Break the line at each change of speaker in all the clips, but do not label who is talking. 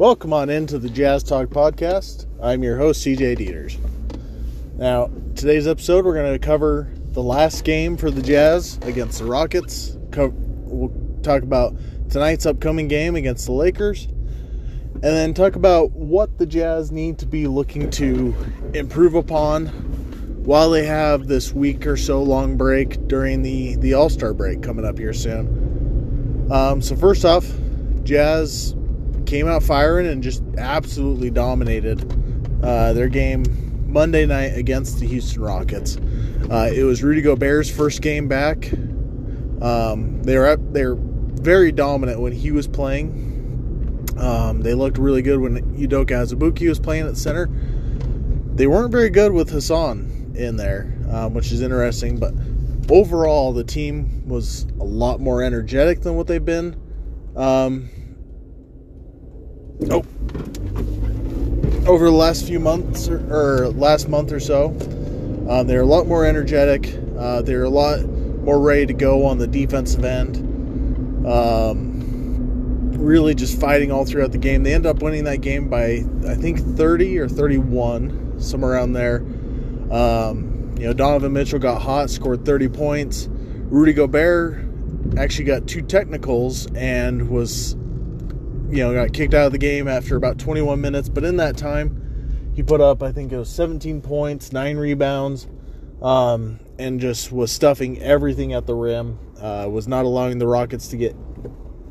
Welcome on into the Jazz Talk podcast. I'm your host, CJ Dieters. Now, today's episode, we're going to cover the last game for the Jazz against the Rockets. We'll talk about tonight's upcoming game against the Lakers, and then talk about what the Jazz need to be looking to improve upon while they have this week or so long break during the, the All Star break coming up here soon. Um, so, first off, Jazz came out firing and just absolutely dominated uh, their game Monday night against the Houston Rockets. Uh, it was Rudy Gobert's first game back. Um, they were up, they were very dominant when he was playing. Um, they looked really good when Udoka Azubuike was playing at center. They weren't very good with Hassan in there, um, which is interesting. But overall, the team was a lot more energetic than what they've been. Um, oh, over the last few months or, or last month or so, um, they're a lot more energetic. Uh, they're a lot more ready to go on the defensive end. Um, really just fighting all throughout the game. They end up winning that game by, I think, 30 or 31, somewhere around there. Um, you know, Donovan Mitchell got hot, scored 30 points. Rudy Gobert actually got two technicals and was, you know, got kicked out of the game after about 21 minutes. But in that time, he put up, I think it was 17 points, nine rebounds, um, and just was stuffing everything at the rim. Uh, was not allowing the Rockets to get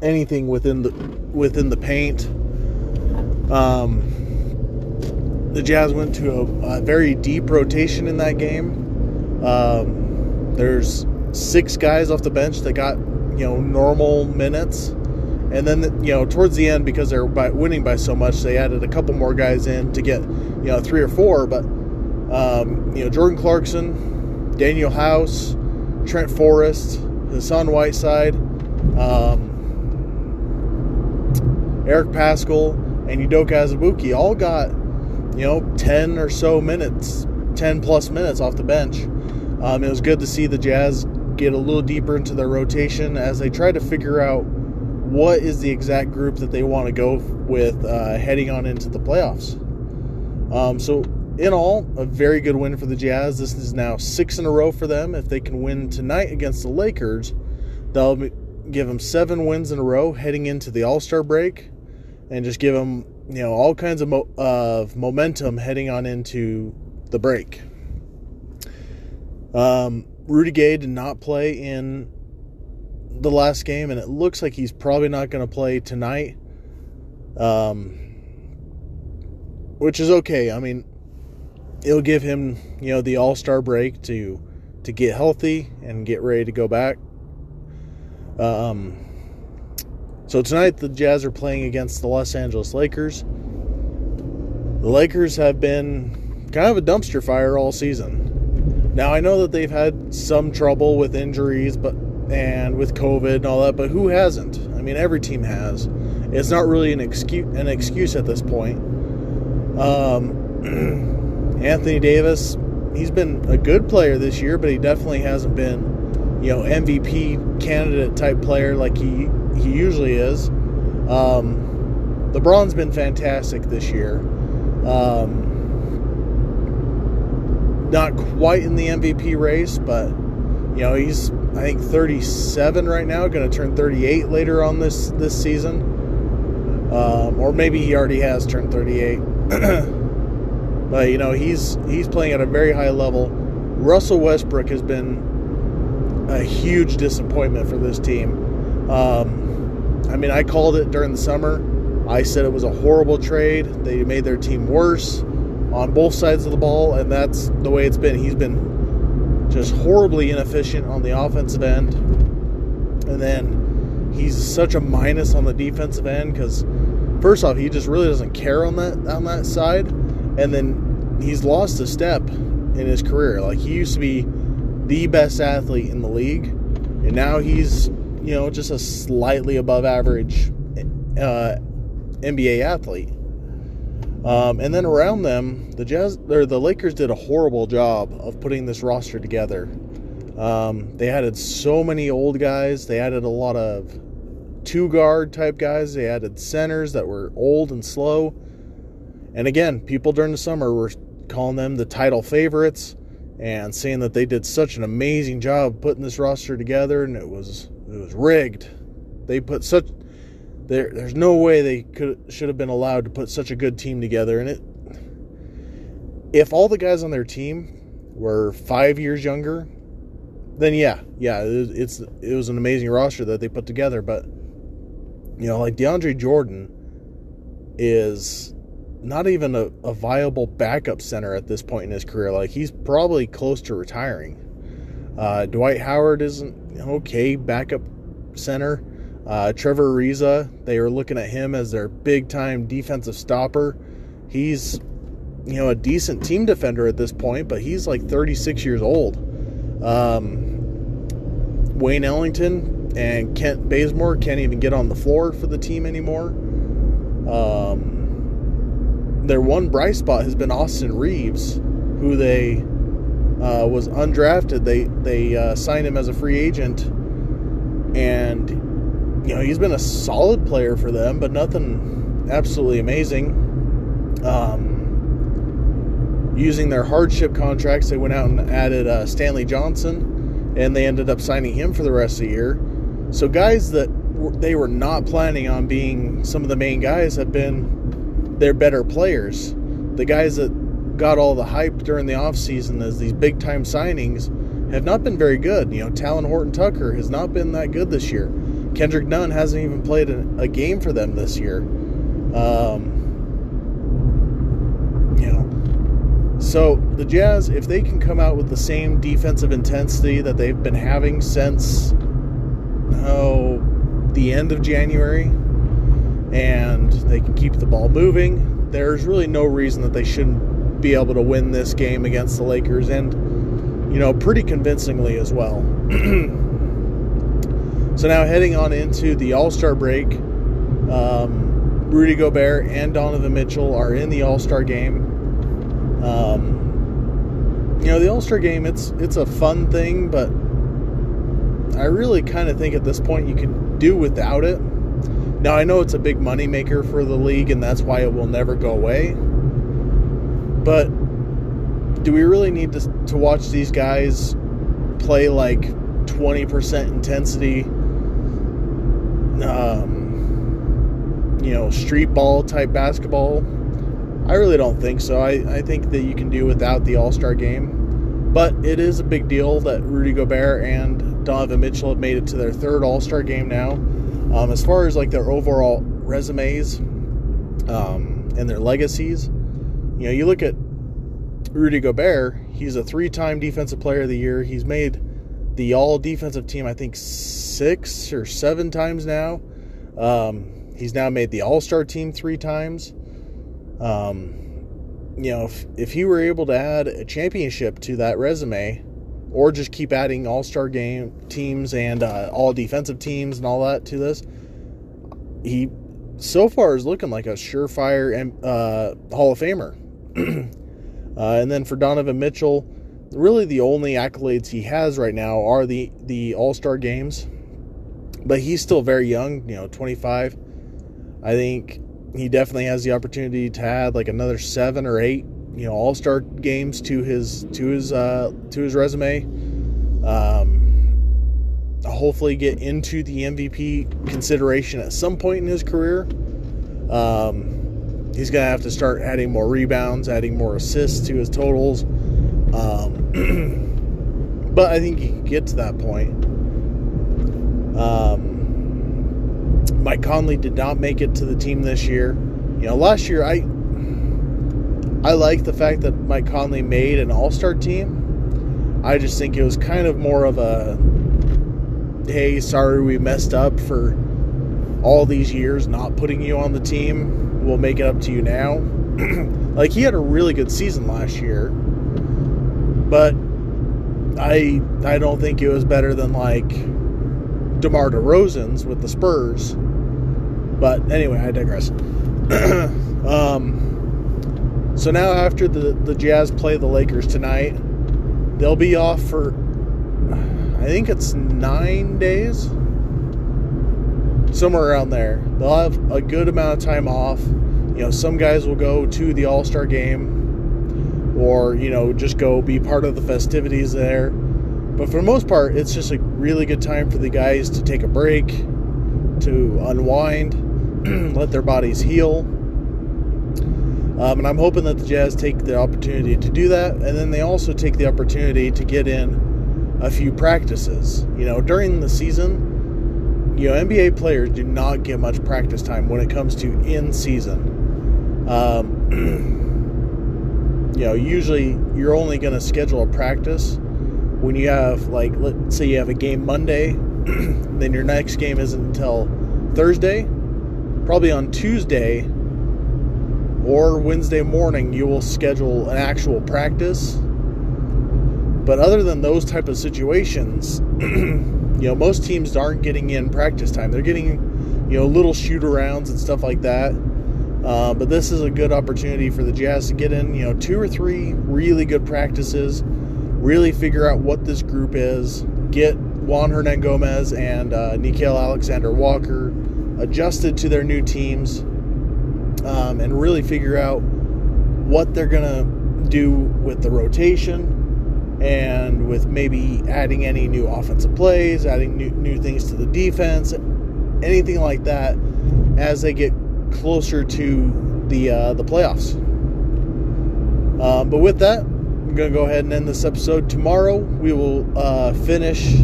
anything within the within the paint. Um, the Jazz went to a, a, very deep rotation in that game. Um, there's six guys off the bench that got you know normal minutes, and then you know towards the end because they're winning by so much, they added a couple more guys in to get you know three or four. But um, you know Jordan Clarkson, Danuel House, Trent Forrest, Hassan Whiteside, um, Eric Paschall, and Udoka Azubuike all got you know 10 or so minutes, 10 plus minutes off the bench. Um, it was good to see the Jazz get a little deeper into their rotation as they try to figure out what is the exact group that they want to go with uh, heading on into the playoffs. Um, so, in all, a very good win for the Jazz. This is now six in a row for them. If they can win tonight against the Lakers, they'll give them seven wins in a row heading into the All Star break, and just give them you know all kinds of, mo- of momentum heading on into the break. Um, Rudy Gay did not play in the last game, and it looks like he's probably not going to play tonight. Um, which is okay. I mean, it'll give him, you know, the All Star break to to get healthy and get ready to go back. Um, so tonight the Jazz are playing against the Los Angeles Lakers. The Lakers have been kind of a dumpster fire all season. Now I know that they've had some trouble with injuries, but and with COVID and all that, but who hasn't? I mean, every team has. It's not really an excuse an excuse at this point. Um, Anthony Davis, he's been a good player this year, but he definitely hasn't been, you know, MVP candidate type player like he he usually is. Um, LeBron's been fantastic this year. Um, not quite in the MVP race, but you know he's I think 37 right now, going to turn 38 later on this this season, um, or maybe he already has turned 38. but you know he's he's playing at a very high level. Russell Westbrook has been a huge disappointment for this team. Um, I mean, I called it during the summer. I said it was a horrible trade. They made their team worse on both sides of the ball, and that's the way it's been. He's been just horribly inefficient on the offensive end, and then he's such a minus on the defensive end because first off, he just really doesn't care on that on that side, and then he's lost a step in his career. Like he used to be the best athlete in the league, and now he's you know just a slightly above average uh, NBA athlete. Um, and then around them, the Jazz or the Lakers did a horrible job of putting this roster together. Um, they added so many old guys. They added a lot of two guard type guys. They added centers that were old and slow. And again, people during the summer were calling them the title favorites and saying that they did such an amazing job putting this roster together and it was it was rigged. They put such there there's no way they could should have been allowed to put such a good team together and it if all the guys on their team were 5 years younger then yeah, yeah, it, it's it was an amazing roster that they put together, but you know, like DeAndre Jordan is not even a, a, viable backup center at this point in his career. Like he's probably close to retiring. Uh, Dwight Howard is an okay backup center. Uh, Trevor Ariza, they are looking at him as their big time defensive stopper. He's you know a decent team defender at this point, but he's like 36 years old. Um, Wayne Ellington and Kent Bazemore can't even get on the floor for the team anymore. Um, their one bright spot has been Austin Reaves, who they uh, was undrafted. They they uh, signed him as a free agent, and you know he's been a solid player for them, but nothing absolutely amazing. Um, using their hardship contracts, they went out and added uh, Stanley Johnson and they ended up signing him for the rest of the year. So guys that were, they were not planning on being some of the main guys have been their better players. The guys that got all the hype during the offseason as these big time signings have not been very good. You know, Talen Horton Tucker has not been that good this year. Kendrick Nunn hasn't even played a, a game for them this year. Um, So the Jazz, if they can come out with the same defensive intensity that they've been having since oh the end of January, and they can keep the ball moving, there's really no reason that they shouldn't be able to win this game against the Lakers, and you know pretty convincingly as well. so now heading on into the All Star break. Um, Rudy Gobert and Donovan Mitchell are in the All Star game. Um, you know, the All Star game it's it's a fun thing, but I really kind of think at this point you could do without it. Now I know it's a big money maker for the league, and that's why it will never go away. But do we really need to to watch these guys play like twenty percent intensity? Um, you know, street ball type basketball I really don't think so. I, I think that you can do without the All Star game. But it is a big deal that Rudy Gobert and Donovan Mitchell have made it to their third All Star game now. Um, as far as like their overall resumes um, and their legacies, you know, you look at Rudy Gobert, he's a three time Defensive Player of the Year. He's made the all defensive team, I think, six or seven times now. Um, he's now made the All Star team three times. Um, you know, if, if he were able to add a championship to that resume, or just keep adding all star game teams and uh, all defensive teams and all that to this, he so far is looking like a surefire uh, Hall of Famer. uh, and then for Donovan Mitchell, really the only accolades he has right now are the the All Star games, but he's still very young. You know, 25. I think he definitely has the opportunity to add like another seven or eight, you know, All Star games to his to his uh, to his resume. Um, hopefully, get into the MVP consideration at some point in his career. Um, he's gonna have to start adding more rebounds, adding more assists to his totals. Um, but I think he can get to that point. Um, Mike Conley did not make it to the team this year. You know, last year I I like the fact that Mike Conley made an All-Star team. I just think it was kind of more of a hey, sorry we messed up for all these years not putting you on the team. We'll make it up to you now. like he had a really good season last year. But I I don't think it was better than like DeMar DeRozan's with the Spurs. But anyway, I digress. um, so now after the, the Jazz play the Lakers tonight, they'll be off for I think it's nine days. somewhere around there. They'll have a good amount of time off. You know, some guys will go to the All Star game or, you know, just go be part of the festivities there. But for the most part, it's just a really good time for the guys to take a break, to unwind, let their bodies heal. Um, and I'm hoping that the Jazz take the opportunity to do that. And then they also take the opportunity to get in a few practices. You know, during the season, you know, NBA players do not get much practice time when it comes to in season. Um, you know, usually you're only going to schedule a practice when you have like let's say you have a game Monday, then your next game isn't until Thursday. Probably on Tuesday or Wednesday morning you will schedule an actual practice. But other than those type of situations, you know, most teams aren't getting in practice time. They're getting, you know, little shoot arounds and stuff like that. Uh, but this is a good opportunity for the Jazz to get in, you know, two or three really good practices really figure out what this group is, get Juan Hernangomez and uh, Nickeil Alexander Walker adjusted to their new teams, um, and really figure out what they're going to do with the rotation and with maybe adding any new offensive plays, adding new, new things to the defense, anything like that as they get closer to the uh, the playoffs. Uh, but with that, I'm going to go ahead and end this episode. Tomorrow, we will uh, finish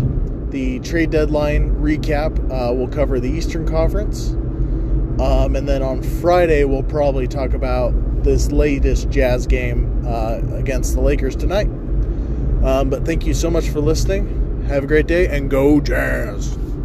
the trade deadline recap. Uh, we'll cover the Eastern Conference. Um, and then on Friday, we'll probably talk about this latest Jazz game uh, against the Lakers tonight. Um, but thank you so much for listening. Have a great day and go Jazz!